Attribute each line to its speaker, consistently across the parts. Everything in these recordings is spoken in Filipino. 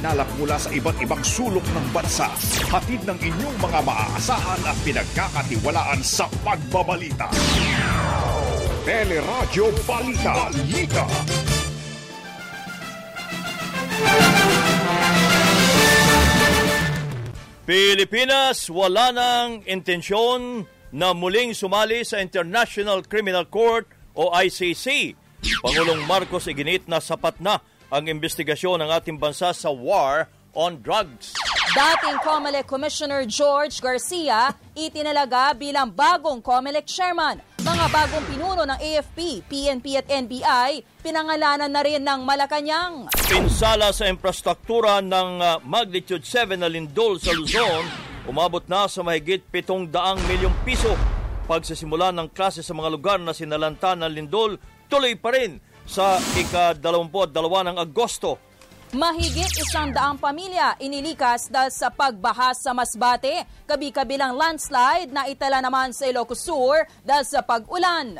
Speaker 1: ikinalak mula sa iba't ibang sulok ng bansa. Hatid ng inyong mga maaasahan at pinagkakatiwalaan sa pagbabalita. Teleradyo Balita. Balita.
Speaker 2: Pilipinas wala nang intensyon na muling sumali sa International Criminal Court o ICC. Pangulong Marcos iginit na sapat na ang investigasyon ng ating bansa sa war on drugs.
Speaker 3: Dating COMELEC Commissioner George Garcia itinalaga bilang bagong COMELEC chairman. Mga bagong pinuno ng AFP, PNP at NBI, pinangalanan na rin ng Malacanang.
Speaker 2: Pinsala sa infrastruktura ng uh, magnitude 7 na lindol sa Luzon, umabot na sa mahigit 700 milyong piso. Pagsisimula ng klase sa mga lugar na sinalanta ng lindol, tuloy pa rin sa ika-22 ng Agosto
Speaker 3: Mahigit isang daang pamilya inilikas dahil sa pagbahas sa Masbate, kabi-kabilang landslide na itala naman sa Ilocos Sur dahil sa pag-ulan.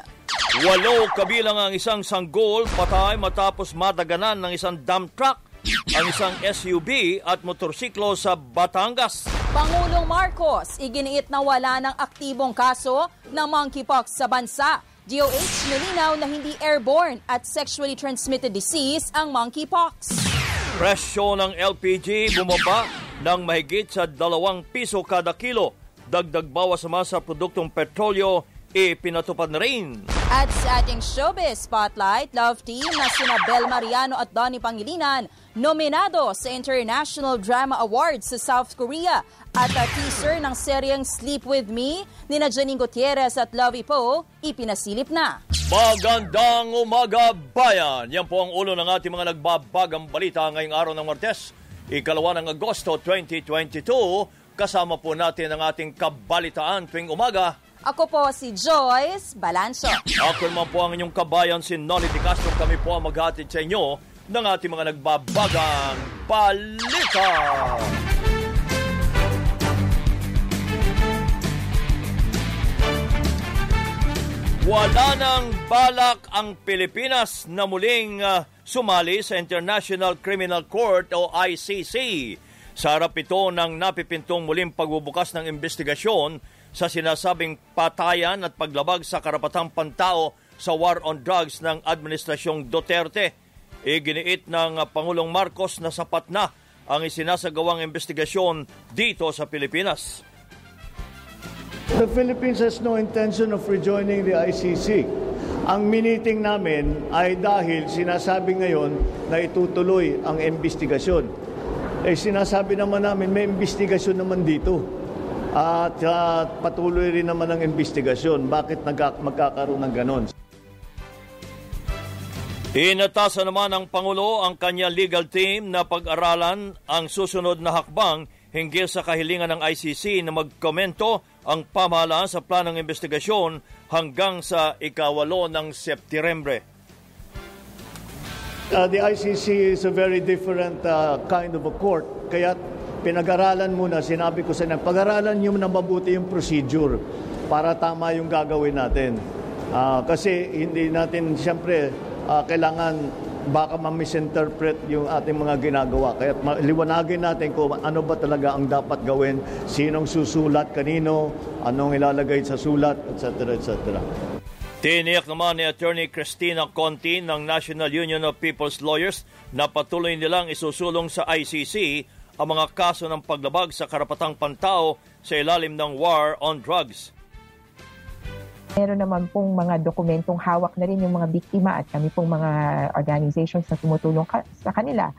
Speaker 2: Walo kabilang ang isang sanggol patay matapos madaganan ng isang dump truck ang isang SUV at motorsiklo sa Batangas.
Speaker 3: Pangulong Marcos iginiit na wala ng aktibong kaso ng monkeypox sa bansa. DOH nilinaw na hindi airborne at sexually transmitted disease ang monkeypox.
Speaker 2: Presyo ng LPG bumaba ng mahigit sa 2 piso kada kilo. Dagdag bawas naman sa produktong petrolyo ipinatupad na rin.
Speaker 3: At sa ating showbiz spotlight, love team na sina Bel Mariano at Donnie Pangilinan nominado sa International Drama Awards sa South Korea at a teaser ng seryeng Sleep With Me ni na Janine Gutierrez at Lovey Poe ipinasilip na.
Speaker 2: Magandang umaga, bayan! Yan po ang ulo ng ating mga nagbabagang balita ngayong araw ng Martes, ikalawa ng Agosto 2022. Kasama po natin ang ating kabalitaan tuwing umaga.
Speaker 3: Ako po si Joyce Balanso.
Speaker 2: Ako naman po ang inyong kabayan, si Nolly Di Castro. Kami po ang maghatid sa inyo ng ating mga nagbabagang balita. Wala nang balak ang Pilipinas na muling uh, sumali sa International Criminal Court o ICC. Sa harap ito ng napipintong muling pagbubukas ng investigasyon sa sinasabing patayan at paglabag sa karapatang pantao sa war on drugs ng Administrasyong Duterte. Iginiit ng Pangulong Marcos na sapat na ang isinasagawang investigasyon dito sa Pilipinas.
Speaker 4: The Philippines has no intention of rejoining the ICC. Ang miniting namin ay dahil sinasabi ngayon na itutuloy ang investigasyon. Eh sinasabi naman namin may investigasyon naman dito. At uh, patuloy rin naman ang investigasyon. Bakit nagka- magkakaroon ng ganon?
Speaker 2: Inatasan naman ng Pangulo ang kanyang legal team na pag-aralan ang susunod na hakbang hinggil sa kahilingan ng ICC na magkomento ang pamahalaan sa planong investigasyon hanggang sa ikawalo ng Septyembre.
Speaker 4: Uh, the ICC is a very different uh, kind of a court. Kaya pinag-aralan muna, sinabi ko sa inyo, pag-aralan nyo na mabuti yung procedure para tama yung gagawin natin. Uh, kasi hindi natin, siyempre, uh, kailangan baka ma-misinterpret yung ating mga ginagawa. Kaya liwanagin natin kung ano ba talaga ang dapat gawin, sinong susulat, kanino, anong ilalagay sa sulat, etc. etc.
Speaker 2: Tiniyak naman ni Attorney Christina Conti ng National Union of People's Lawyers na patuloy nilang isusulong sa ICC ang mga kaso ng paglabag sa karapatang pantao sa ilalim ng war on drugs.
Speaker 5: Meron naman pong mga dokumentong hawak na rin yung mga biktima at kami pong mga organizations na tumutulong ka- sa kanila.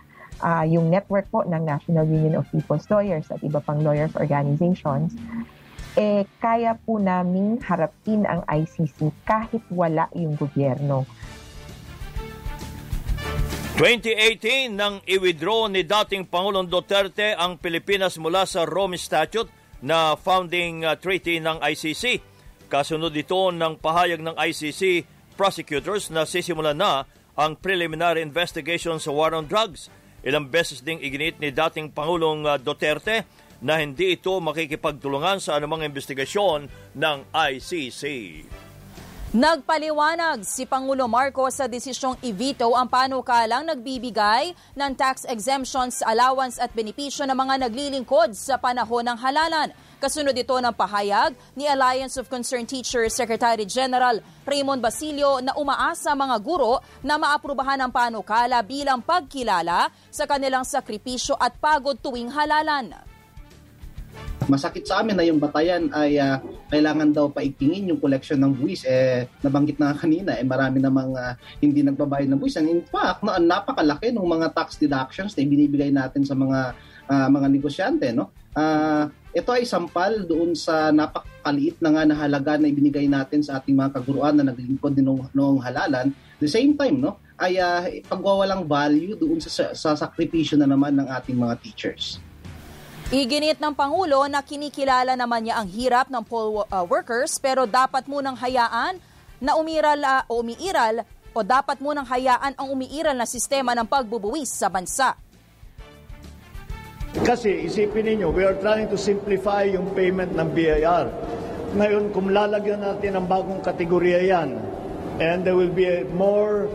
Speaker 5: Uh, yung network po ng National Union of People's Lawyers at iba pang lawyers organizations, eh, kaya po naming harapin ang ICC kahit wala yung gobyerno.
Speaker 2: 2018 nang i-withdraw ni dating Pangulong Duterte ang Pilipinas mula sa Rome Statute na founding uh, treaty ng ICC. Kasunod ito ng pahayag ng ICC prosecutors na sisimulan na ang preliminary investigation sa war on drugs. Ilang beses ding iginit ni dating Pangulong uh, Duterte na hindi ito makikipagtulungan sa anumang investigasyon ng ICC.
Speaker 3: Nagpaliwanag si Pangulo Marcos sa desisyong i-veto ang panukalang nagbibigay ng tax exemptions, allowance at benepisyo ng mga naglilingkod sa panahon ng halalan. Kasunod ito ng pahayag ni Alliance of Concerned Teachers Secretary General Raymond Basilio na umaasa mga guro na maaprubahan ang panukala bilang pagkilala sa kanilang sakripisyo at pagod tuwing halalan.
Speaker 6: Masakit sa amin na yung batayan ay uh, kailangan daw paigtingin yung collection ng buwis. Eh, nabanggit na kanina, eh, marami namang uh, hindi nagbabayad ng buwis. And in fact, na, napakalaki ng mga tax deductions na binibigay natin sa mga uh, mga negosyante. No? Uh, ito ay sampal doon sa napakaliit na nga na halaga na ibinigay natin sa ating mga kaguruan na naglingkod din noong, noong halalan. The same time, no, ay uh, pagwawalang value doon sa, sa sakripisyo na naman ng ating mga teachers.
Speaker 3: Iginit ng Pangulo na kinikilala naman niya ang hirap ng poll uh, workers pero dapat munang hayaan na umiral uh, o umiiral o dapat munang hayaan ang umiiral na sistema ng pagbubuwis sa bansa.
Speaker 4: Kasi isipin niyo, we are trying to simplify yung payment ng BIR. Ngayon, kung lalagyan natin ng bagong kategorya yan, and there will be a more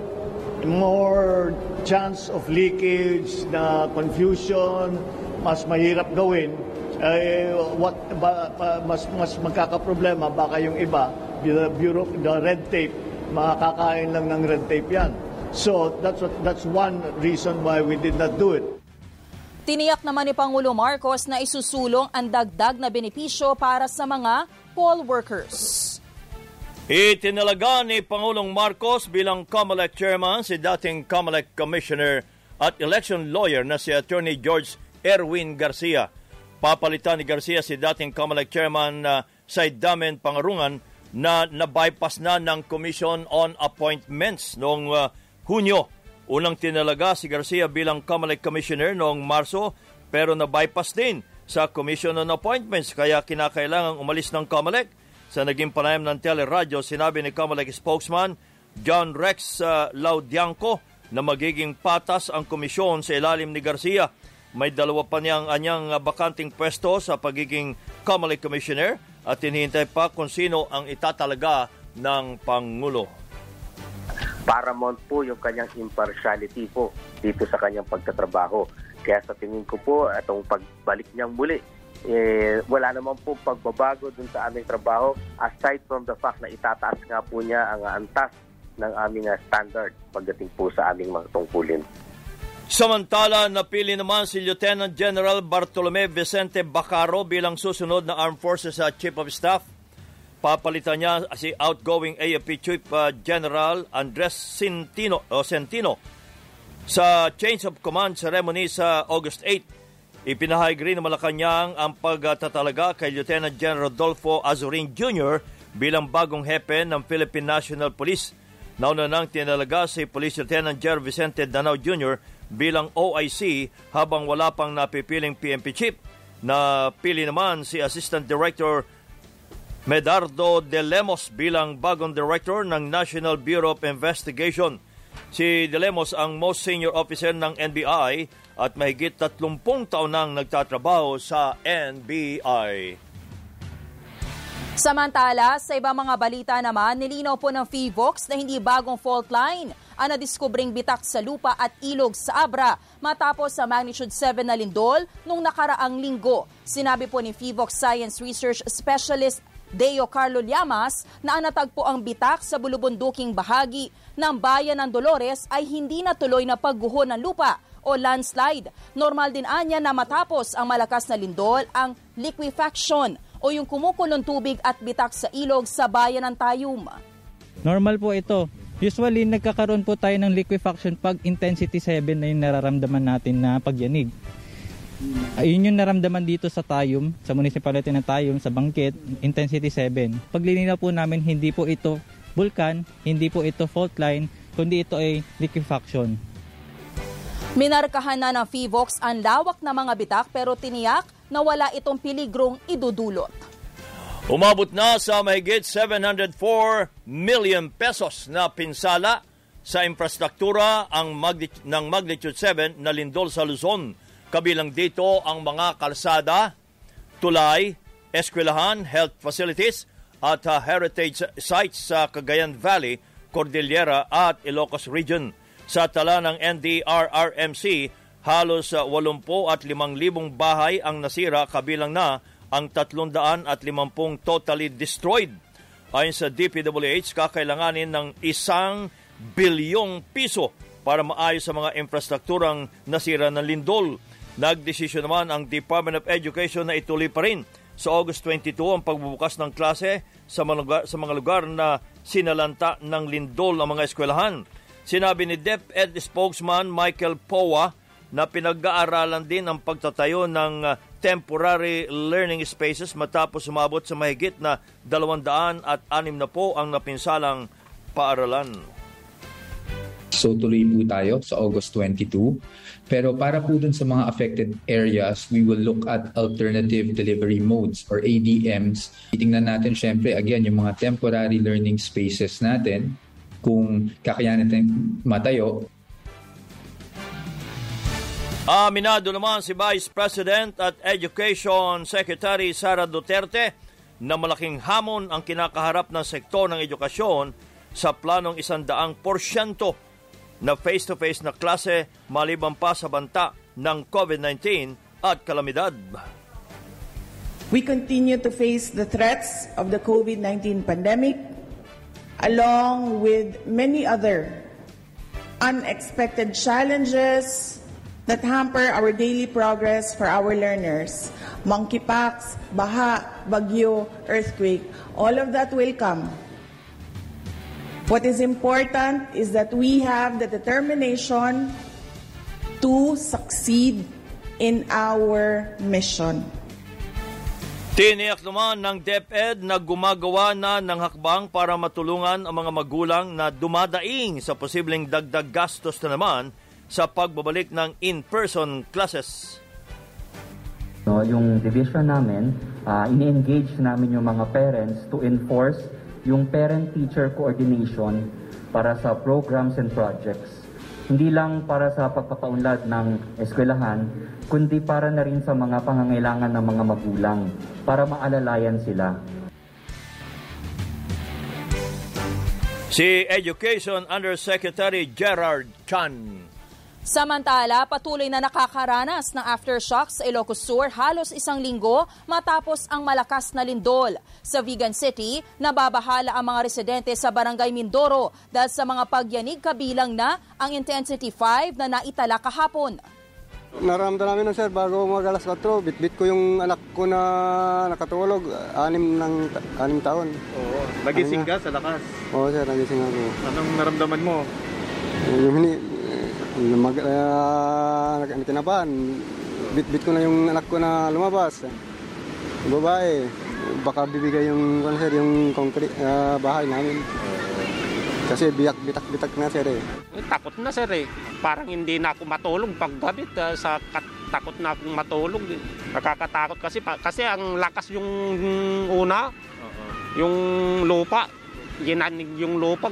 Speaker 4: more chance of leakage, na confusion, mas mahirap gawin, eh, what, ba, ba, mas, mas magkakaproblema, baka yung iba, the, bureau, the red tape, makakain lang ng red tape yan. So that's, what, that's one reason why we did not do it.
Speaker 3: Tiniyak naman ni Pangulo Marcos na isusulong ang dagdag na benepisyo para sa mga poll workers.
Speaker 2: Itinalaga ni Pangulong Marcos bilang COMELEC chairman si dating COMELEC commissioner at election lawyer na si Attorney George Erwin Garcia. Papalitan ni Garcia si dating COMELEC chairman uh, Said Damen Pangarungan na na-bypass na ng Commission on Appointments noong uh, Hunyo. Unang tinalaga si Garcia bilang COMELEC commissioner noong Marso pero na-bypass din sa Commission on Appointments kaya kinakailangang umalis ng COMELEC. Sa naging panayam ng teleradyo, sinabi ni COMELEC spokesman John Rex uh, Laudianco na magiging patas ang komisyon sa ilalim ni Garcia may dalawa pa niyang anyang bakanting pwesto sa pagiging Comelec Commissioner at hinihintay pa kung sino ang itatalaga ng Pangulo.
Speaker 7: Paramount po yung kanyang impartiality po dito sa kanyang pagtatrabaho. Kaya sa tingin ko po, itong pagbalik niyang muli, eh, wala naman po pagbabago dun sa aming trabaho aside from the fact na itataas nga po niya ang antas ng aming standard pagdating po sa aming mga tungkulin.
Speaker 2: Samantala, napili naman si Lieutenant General Bartolome Vicente Bacaro bilang susunod na Armed Forces uh, Chief of Staff. Papalitan niya si outgoing AFP Chief uh, General Andres Centino, o Centino sa Change of Command ceremony sa August 8. Ipinahayag rin ng Malacanang ang pagtatalaga kay Lieutenant General Rodolfo Azurin Jr. bilang bagong hepe ng Philippine National Police. Nauna nang tinalaga si Police Lieutenant General Vicente Danao Jr bilang OIC habang wala pang napipiling PMP chief. Na pili naman si Assistant Director Medardo De Lemos bilang bagong director ng National Bureau of Investigation. Si De Lemos ang most senior officer ng NBI at mahigit 30 taon nang nagtatrabaho sa NBI.
Speaker 3: Samantala, sa ibang mga balita naman, nilinaw po ng FIVOX na hindi bagong fault line ang nadiskubring bitak sa lupa at ilog sa Abra matapos sa magnitude 7 na lindol nung nakaraang linggo. Sinabi po ni FIVOX Science Research Specialist Deo Carlo Llamas na ang natagpo ang bitak sa bulubunduking bahagi ng bayan ng Dolores ay hindi natuloy na pagguho ng lupa o landslide. Normal din anya na matapos ang malakas na lindol ang liquefaction o yung kumukulong tubig at bitak sa ilog sa bayan ng Tayum.
Speaker 8: Normal po ito. Usually, nagkakaroon po tayo ng liquefaction pag intensity 7 na yung nararamdaman natin na pagyanig. Ayun yung naramdaman dito sa Tayum, sa municipality ng Tayum, sa Bangkit, intensity 7. Paglilinaw po namin, hindi po ito vulkan, hindi po ito fault line, kundi ito ay liquefaction.
Speaker 3: Minarkahan na ng FIVOX ang lawak na mga bitak pero tiniyak na wala itong piligrong idudulot.
Speaker 2: Umabot na sa mahigit 704 million pesos na pinsala sa infrastruktura ang magnitude, ng magnitude 7 na lindol sa Luzon. Kabilang dito ang mga kalsada, tulay, eskwelahan, health facilities at uh, heritage sites sa Cagayan Valley, Cordillera at Ilocos Region. Sa tala ng NDRRMC, halos uh, 80 at 5,000 bahay ang nasira kabilang na ang 300 at 50 totally destroyed. Ayon sa DPWH, kakailanganin ng isang bilyong piso para maayos sa mga infrastrukturang nasira ng lindol. Nagdesisyon naman ang Department of Education na ituloy pa rin sa August 22 ang pagbubukas ng klase sa mga lugar, sa mga lugar na sinalanta ng lindol ng mga eskwelahan. Sinabi ni DepEd spokesman Michael Powa na pinag-aaralan din ang pagtatayo ng uh, temporary learning spaces matapos sumabot sa mahigit na 200 at 6 na po ang napinsalang paaralan.
Speaker 9: So tuloy po tayo sa August 22. Pero para po dun sa mga affected areas, we will look at alternative delivery modes or ADMs. Titingnan natin syempre again yung mga temporary learning spaces natin kung kakayanin natin matayo
Speaker 2: Aminado naman si Vice President at Education Secretary Sara Duterte na malaking hamon ang kinakaharap ng sektor ng edukasyon sa planong isandaang porsyento na face-to-face na klase maliban pa sa banta ng COVID-19 at kalamidad.
Speaker 10: We continue to face the threats of the COVID-19 pandemic along with many other unexpected challenges that hamper our daily progress for our learners. Monkeypox, baha, bagyo, earthquake, all of that will come. What is important is that we have the determination to succeed in our mission.
Speaker 2: Tiniyak naman ng DepEd na gumagawa na ng hakbang para matulungan ang mga magulang na dumadaing sa posibleng dagdag gastos na naman sa pagbabalik ng in-person classes.
Speaker 11: No, yung division namin, uh, ini-engage namin yung mga parents to enforce yung parent-teacher coordination para sa programs and projects. Hindi lang para sa pagpapaunlad ng eskwelahan, kundi para na rin sa mga pangangailangan ng mga magulang para maalalayan sila.
Speaker 2: Si Education Undersecretary Gerard Chan.
Speaker 3: Samantala, patuloy na nakakaranas ng aftershocks sa Ilocos Sur halos isang linggo matapos ang malakas na lindol. Sa Vigan City, nababahala ang mga residente sa Barangay Mindoro dahil sa mga pagyanig kabilang na ang Intensity 5 na naitala kahapon.
Speaker 12: Naramdaman namin na sir bago mag alas 4, bitbit ko yung anak ko na nakatulog, anim ng anim taon.
Speaker 13: Oo. Nagising ka sa lakas.
Speaker 12: Oo sir, nagising ako.
Speaker 13: Anong naramdaman mo?
Speaker 12: Yung mag, uh, kinabahan, bit-bit ko na yung anak ko na lumabas. Yung babae, baka bibigay yung, ano sir, yung concrete uh, bahay namin. Kasi biyak bitak-bitak na sir eh.
Speaker 14: Takot na sir eh. Parang hindi na ako matulog paggabi uh, sa kat- takot na akong matulog. Eh. Nakakatakot kasi kasi ang lakas yung una, yung lupa, ginanig yung lupa.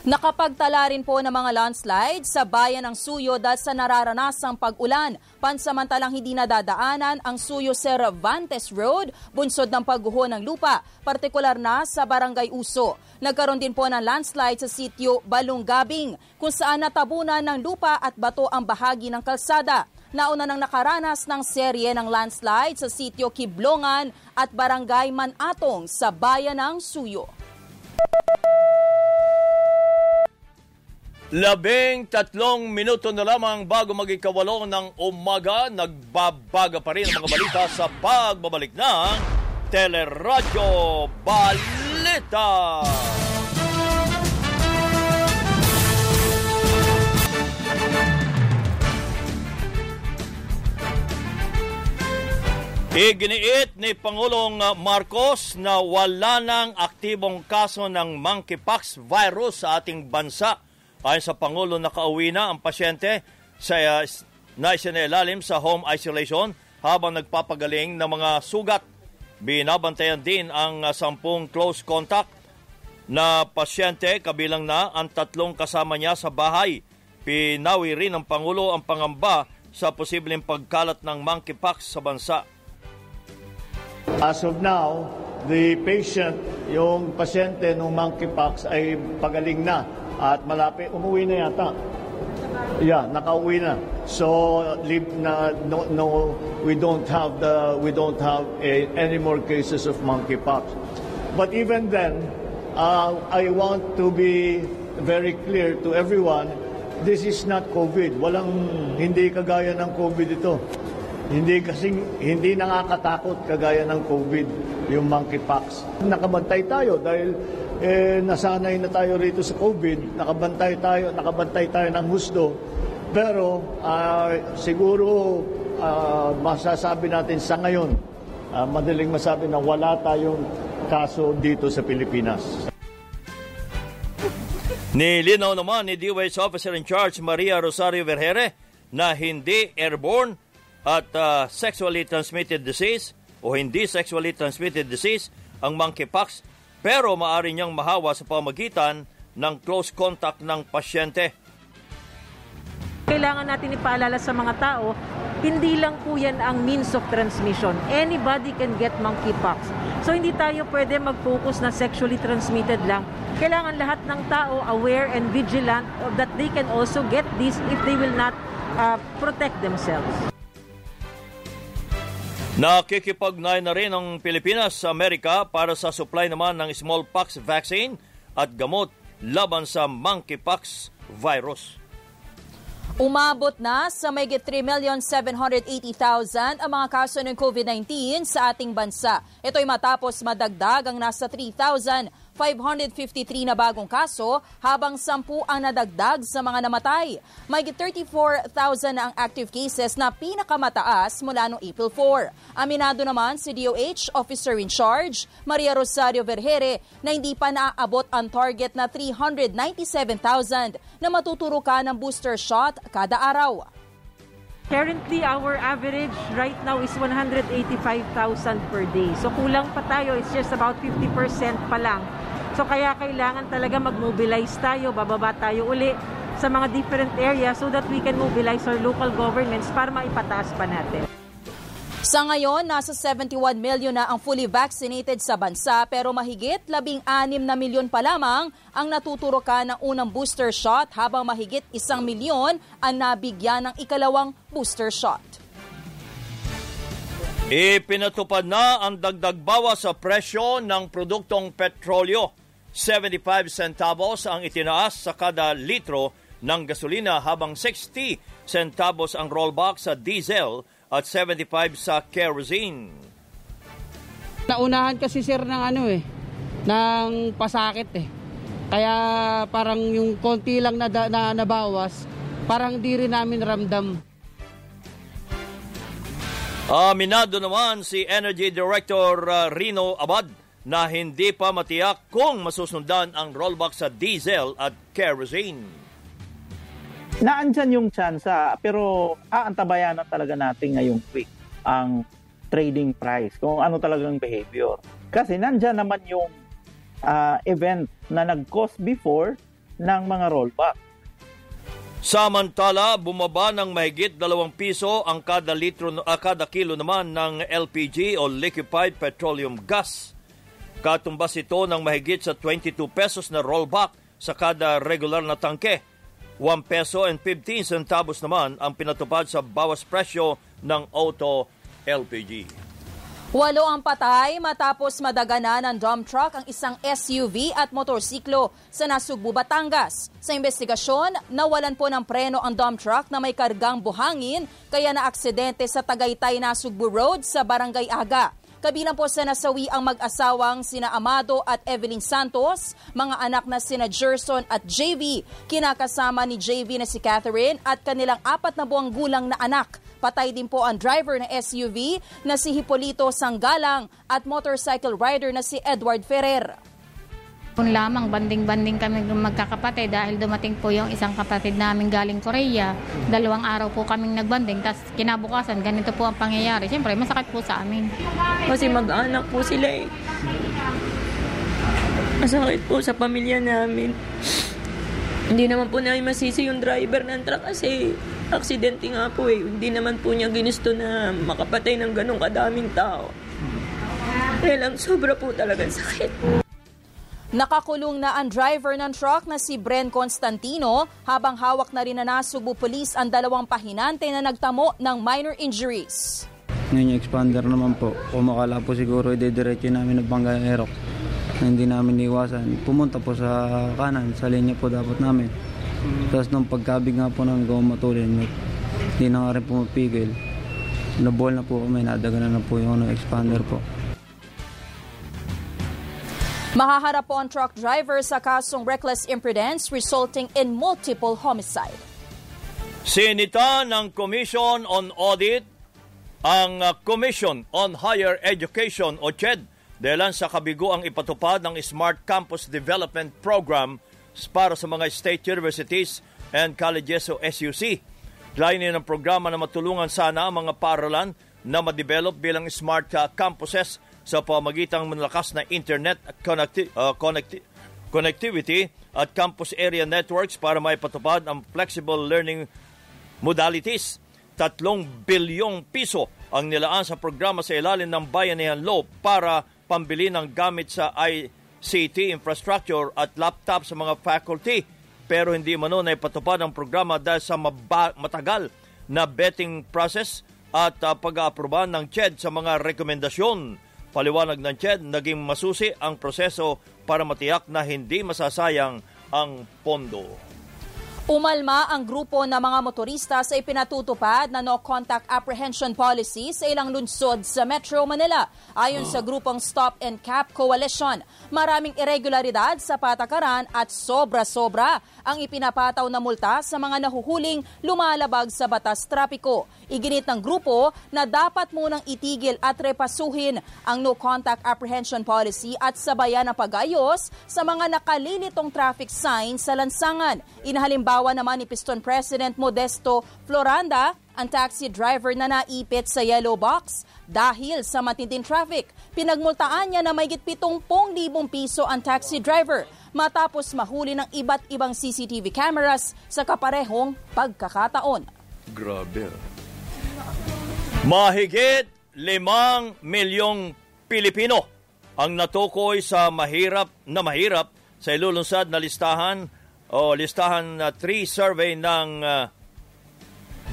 Speaker 3: Nakapagtala rin po ng mga landslides sa bayan ng Suyo dahil sa nararanasang pag-ulan. Pansamantalang hindi nadadaanan ang Suyo Cervantes Road, bunsod ng pagguho ng lupa, partikular na sa Barangay Uso. Nagkaroon din po ng landslide sa sitio Balunggabing, kung saan natabunan ng lupa at bato ang bahagi ng kalsada. Nauna nang nakaranas ng serye ng landslide sa sitio Kiblongan at Barangay Manatong sa bayan ng Suyo.
Speaker 2: Labing tatlong minuto na lamang bago magikawalo ng umaga, nagbabaga pa rin ang mga balita sa pagbabalik ng Teleradyo Balita. Iginiit ni Pangulong Marcos na wala nang aktibong kaso ng monkeypox virus sa ating bansa. Ayon sa Pangulo, nakauwi na ang pasyente sa uh, na sa home isolation habang nagpapagaling ng mga sugat. Binabantayan din ang uh, sampung close contact na pasyente kabilang na ang tatlong kasama niya sa bahay. Pinawi rin ng Pangulo ang pangamba sa posibleng pagkalat ng monkeypox sa bansa.
Speaker 4: As of now, the patient, yung pasyente ng monkeypox ay pagaling na at malapit, umuwi na yata. Yeah, nakauwi na. So live na no, no we don't have the we don't have a, any more cases of monkeypox. But even then, uh, I want to be very clear to everyone, this is not COVID. Walang hindi kagaya ng COVID ito. Hindi kasing hindi nakakatakot kagaya ng COVID yung monkeypox. Nakabantay tayo dahil eh, nasanay na tayo rito sa COVID, nakabantay tayo, nakabantay tayo ng husdo. Pero uh, siguro uh, masasabi natin sa ngayon, uh, madaling masabi na wala tayong kaso dito sa Pilipinas.
Speaker 2: Nilinaw naman ni DOH Officer in Charge Maria Rosario Vergere na hindi airborne at uh, sexually transmitted disease o hindi sexually transmitted disease ang monkeypox pero maaari niyang mahawa sa pamagitan ng close contact ng pasyente.
Speaker 15: Kailangan natin ipaalala sa mga tao, hindi lang po yan ang means of transmission. Anybody can get monkeypox. So hindi tayo pwede mag-focus na sexually transmitted lang. Kailangan lahat ng tao aware and vigilant that they can also get this if they will not uh, protect themselves.
Speaker 2: Nakikipagnay na rin ang Pilipinas sa Amerika para sa supply naman ng smallpox vaccine at gamot laban sa monkeypox virus.
Speaker 3: Umabot na sa may 3,780,000 ang mga kaso ng COVID-19 sa ating bansa. Ito ay matapos madagdag ang nasa 3,000 553 na bagong kaso habang 10 ang nadagdag sa mga namatay. May 34,000 na ang active cases na pinakamataas mula noong April 4. Aminado naman si DOH Officer in Charge, Maria Rosario Vergere, na hindi pa naaabot ang target na 397,000 na matuturukan ng booster shot kada araw.
Speaker 15: Currently, our average right now is 185,000 per day. So kulang pa tayo, it's just about 50% pa lang. So kaya kailangan talaga mag-mobilize tayo, bababa tayo uli sa mga different areas so that we can mobilize our local governments para maipataas pa natin.
Speaker 3: Sa ngayon, nasa 71 milyon na ang fully vaccinated sa bansa pero mahigit 16 na milyon pa lamang ang natuturokan ng unang booster shot habang mahigit isang milyon ang nabigyan ng ikalawang booster shot.
Speaker 2: Ipinatupad na ang dagdag bawas sa presyo ng produktong petrolyo. 75 centavos ang itinaas sa kada litro ng gasolina habang 60 centavos ang rollback sa diesel at 75 sa kerosene.
Speaker 16: Naunahan kasi sir ng ano eh, ng pasakit eh. Kaya parang yung konti lang na, na nabawas, parang di rin namin ramdam.
Speaker 2: Aminado naman si Energy Director uh, Rino Abad na hindi pa matiyak kung masusundan ang rollback sa diesel at kerosene
Speaker 17: naandyan yung tsansa pero aantabayan na talaga natin ngayong week ang trading price kung ano talagang behavior. Kasi nandyan naman yung uh, event na nag-cause before ng mga rollback.
Speaker 2: Samantala, bumaba ng mahigit 2 piso ang kada litro uh, kada kilo naman ng LPG o liquefied petroleum gas. Katumbas ito ng mahigit sa 22 pesos na rollback sa kada regular na tangke 1 peso and 15 centavos naman ang pinatupad sa bawas presyo ng auto LPG.
Speaker 3: Walo ang patay matapos madagana ng dump truck ang isang SUV at motorsiklo sa Nasugbu, Batangas. Sa investigasyon, nawalan po ng preno ang dump truck na may kargang buhangin kaya na aksidente sa Tagaytay Nasugbu Road sa Barangay Aga. Kabilang po sa nasawi ang mag-asawang sina Amado at Evelyn Santos, mga anak na sina Gerson at JV, kinakasama ni JV na si Catherine at kanilang apat na buwang gulang na anak. Patay din po ang driver ng SUV na si Hipolito Sanggalang at motorcycle rider na si Edward Ferrer.
Speaker 18: Kung lamang banding-banding kami magkakapatid dahil dumating po yung isang kapatid namin galing Korea. Dalawang araw po kaming nagbanding, tapos kinabukasan ganito po ang pangyayari. Siyempre, masakit po sa amin.
Speaker 19: Kasi mag-anak po sila eh. Masakit po sa pamilya namin. Hindi naman po namin masisi yung driver ng truck kasi aksidente nga po eh. Hindi naman po niya ginusto na makapatay ng ganong kadaming tao. Kaya lang, sobra po talaga sakit.
Speaker 3: Nakakulong na ang driver ng truck na si Bren Constantino habang hawak na rin na Nasubo Police ang dalawang pahinante na nagtamo ng minor injuries.
Speaker 20: Ngayon yung expander naman po, kumakala po siguro idediretso namin ng Bangga Aerox na hindi namin iwasan. Pumunta po sa kanan, sa linya po dapat namin. Tapos nung pagkabig nga po ng gumatulin, hindi na nga rin po mapigil. Nabol na po kami, nadaganan na po yung ano, expander po.
Speaker 3: Mahaharap po ang truck driver sa kasong reckless imprudence resulting in multiple homicide.
Speaker 2: Sinita ng Commission on Audit ang uh, Commission on Higher Education o CHED dahil sa kabigo ang ipatupad ng Smart Campus Development Program para sa mga state universities and colleges o SUC. Layunin ng programa na matulungan sana ang mga paralan na ma-develop bilang smart uh, campuses sa pamagitang malakas na internet connecti- uh, connecti- connectivity at campus area networks para maipatupad ang flexible learning modalities. Tatlong bilyong piso ang nilaan sa programa sa ilalim ng Bayanihan Law para pambili ng gamit sa ICT infrastructure at laptop sa mga faculty. Pero hindi mano na ipatupad ang programa dahil sa maba- matagal na betting process at uh, pag-aaproban ng CHED sa mga rekomendasyon Paliwanag ng CHED, naging masusi ang proseso para matiyak na hindi masasayang ang pondo.
Speaker 3: Umalma ang grupo ng mga motorista sa ipinatutupad na no-contact apprehension policy sa ilang lungsod sa Metro Manila. Ayon sa grupong Stop and Cap Coalition, maraming irregularidad sa patakaran at sobra-sobra ang ipinapataw na multa sa mga nahuhuling lumalabag sa batas trapiko. Iginit ng grupo na dapat munang itigil at repasuhin ang no-contact apprehension policy at sabayan ang pag-ayos sa mga nakalilitong traffic signs sa lansangan. Inahalimbawa naman ni Piston President Modesto Floranda ang taxi driver na naipit sa yellow box dahil sa matinding traffic. Pinagmultaan niya na may 70,000 piso ang taxi driver matapos mahuli ng iba't ibang CCTV cameras sa kaparehong pagkakataon.
Speaker 2: Grabe. Mahigit limang milyong Pilipino ang natukoy sa mahirap na mahirap sa ilulunsad na listahan o listahan na 3 survey ng uh,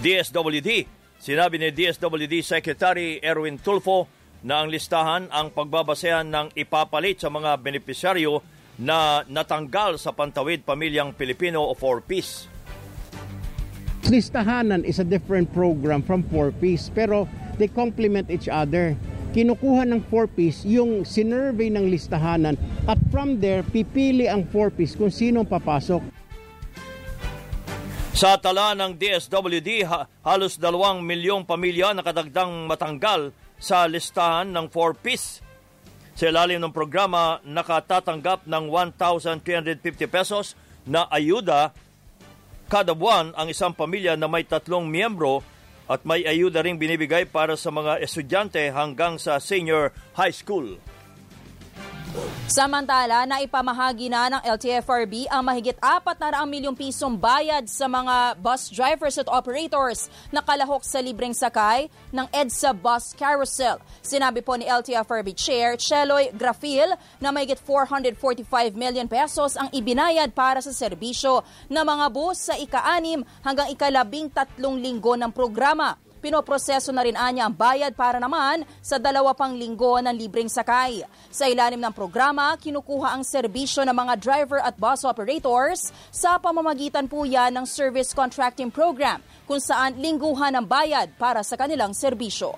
Speaker 2: DSWD. Sinabi ni DSWD Secretary Erwin Tulfo na ang listahan ang pagbabasehan ng ipapalit sa mga benepisyaryo na natanggal sa Pantawid Pamilyang Pilipino o 4Ps.
Speaker 21: Listahanan is a different program from 4Ps pero they complement each other. Kinukuha ng 4Ps yung sinurvey ng listahanan at from there pipili ang 4Ps kung sino papasok.
Speaker 2: Sa tala ng DSWD, halos dalawang milyong pamilya nakadagdang matanggal sa listahan ng 4Ps. Sa ilalim ng programa, nakatatanggap ng 1,350 pesos na ayuda kada buwan ang isang pamilya na may tatlong miyembro at may ayuda ring binibigay para sa mga estudyante hanggang sa senior high school.
Speaker 3: Samantala, naipamahagi na ng LTFRB ang mahigit 400 milyong pisong bayad sa mga bus drivers at operators na kalahok sa libreng sakay ng EDSA Bus Carousel. Sinabi po ni LTFRB Chair Cheloy Grafil na mahigit 445 million pesos ang ibinayad para sa serbisyo ng mga bus sa ika-anim hanggang ikalabing tatlong linggo ng programa. Pinoproseso na rin anya ang bayad para naman sa dalawa pang linggo ng libreng sakay. Sa ilalim ng programa, kinukuha ang serbisyo ng mga driver at bus operators sa pamamagitan po yan ng Service Contracting Program kung saan lingguhan ang bayad para sa kanilang serbisyo.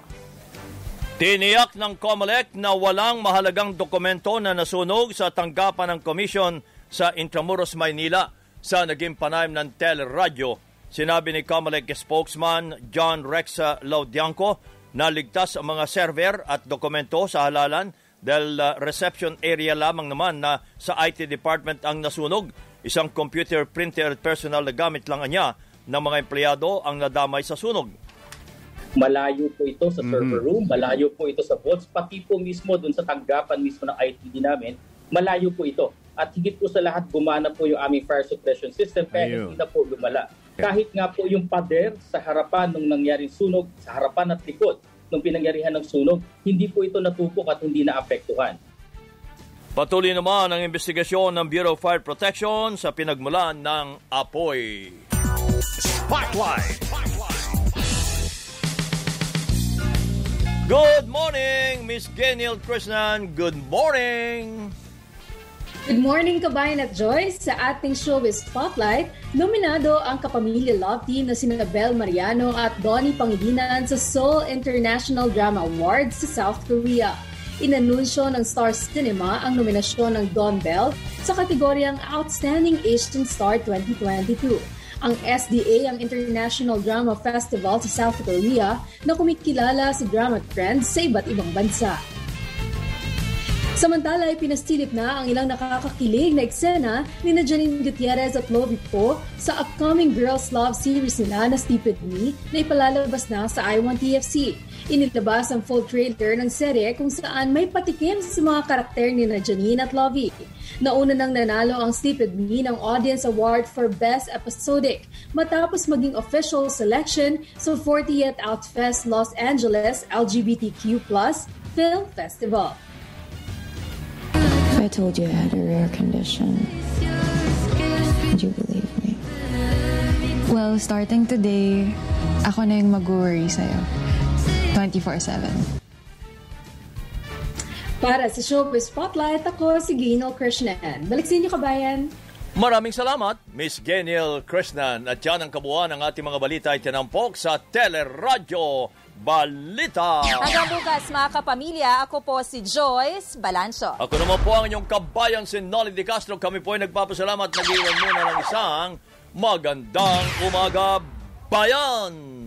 Speaker 2: Tiniyak ng COMELEC na walang mahalagang dokumento na nasunog sa tanggapan ng komisyon sa Intramuros, Maynila sa naging panayam ng teleradyo Sinabi ni Comelec spokesman John Rex Laudianco na ligtas ang mga server at dokumento sa halalan dahil uh, reception area lamang naman na sa IT department ang nasunog. Isang computer printer at personal na gamit lang niya ng mga empleyado ang nadamay sa sunog.
Speaker 22: Malayo po ito sa server room, malayo po ito sa vaults, pati po mismo dun sa tanggapan mismo ng ITD namin, malayo po ito. At higit po sa lahat, gumana po yung aming fire suppression system kaya Ayun. hindi na po lumala. Kahit nga po yung pader sa harapan nung nangyaring sunog, sa harapan at likod, ng pinangyarihan ng sunog. Hindi po ito natupok at hindi naapektuhan.
Speaker 2: Patuloy naman ang investigasyon ng Bureau of Fire Protection sa pinagmulan ng apoy.
Speaker 23: Spotlight.
Speaker 2: Good morning, Miss Geniel Krishnan. Good morning.
Speaker 24: Good morning, Kabayan at Joyce. Sa ating showbiz spotlight, nominado ang kapamilya love team na sina Bel Mariano at Donnie Pangilinan sa Seoul International Drama Awards sa South Korea. Inanunsyo ng Star Cinema ang nominasyon ng Don Bell sa kategoryang Outstanding Asian Star 2022. Ang SDA ang International Drama Festival sa South Korea na kumikilala sa drama trends sa iba't ibang bansa. Samantala ay pinasilip na ang ilang nakakakilig na eksena ni Janine Gutierrez at Lovie Po sa upcoming Girls Love series nila na Stupid Me na ipalalabas na sa I1TFC. Inilabas ang full trailer ng serye kung saan may patikim sa mga karakter ni Janine at Lovie. Nauna nang nanalo ang Stupid Me ng Audience Award for Best Episodic matapos maging official selection sa 40th Outfest Los Angeles LGBTQ Film Festival.
Speaker 25: If I told you I had a rare condition, would you believe me?
Speaker 26: Well, starting today, ako na yung mag-worry sa'yo. 24-7.
Speaker 24: Para sa Showbiz Spotlight, ako si Gino Krishnan. Balik sa inyo, kabayan.
Speaker 2: Maraming salamat, Miss Geniel Krishnan. At yan ang kabuuan ng ating mga balita ay tinampok sa Teleradyo Balita.
Speaker 3: Hanggang bukas mga kapamilya, ako po si Joyce Balanso.
Speaker 2: Ako naman po ang inyong kabayan si Nolly De Castro. Kami po ay nagpapasalamat. Nag-iwan muna ng isang magandang umaga, bayan!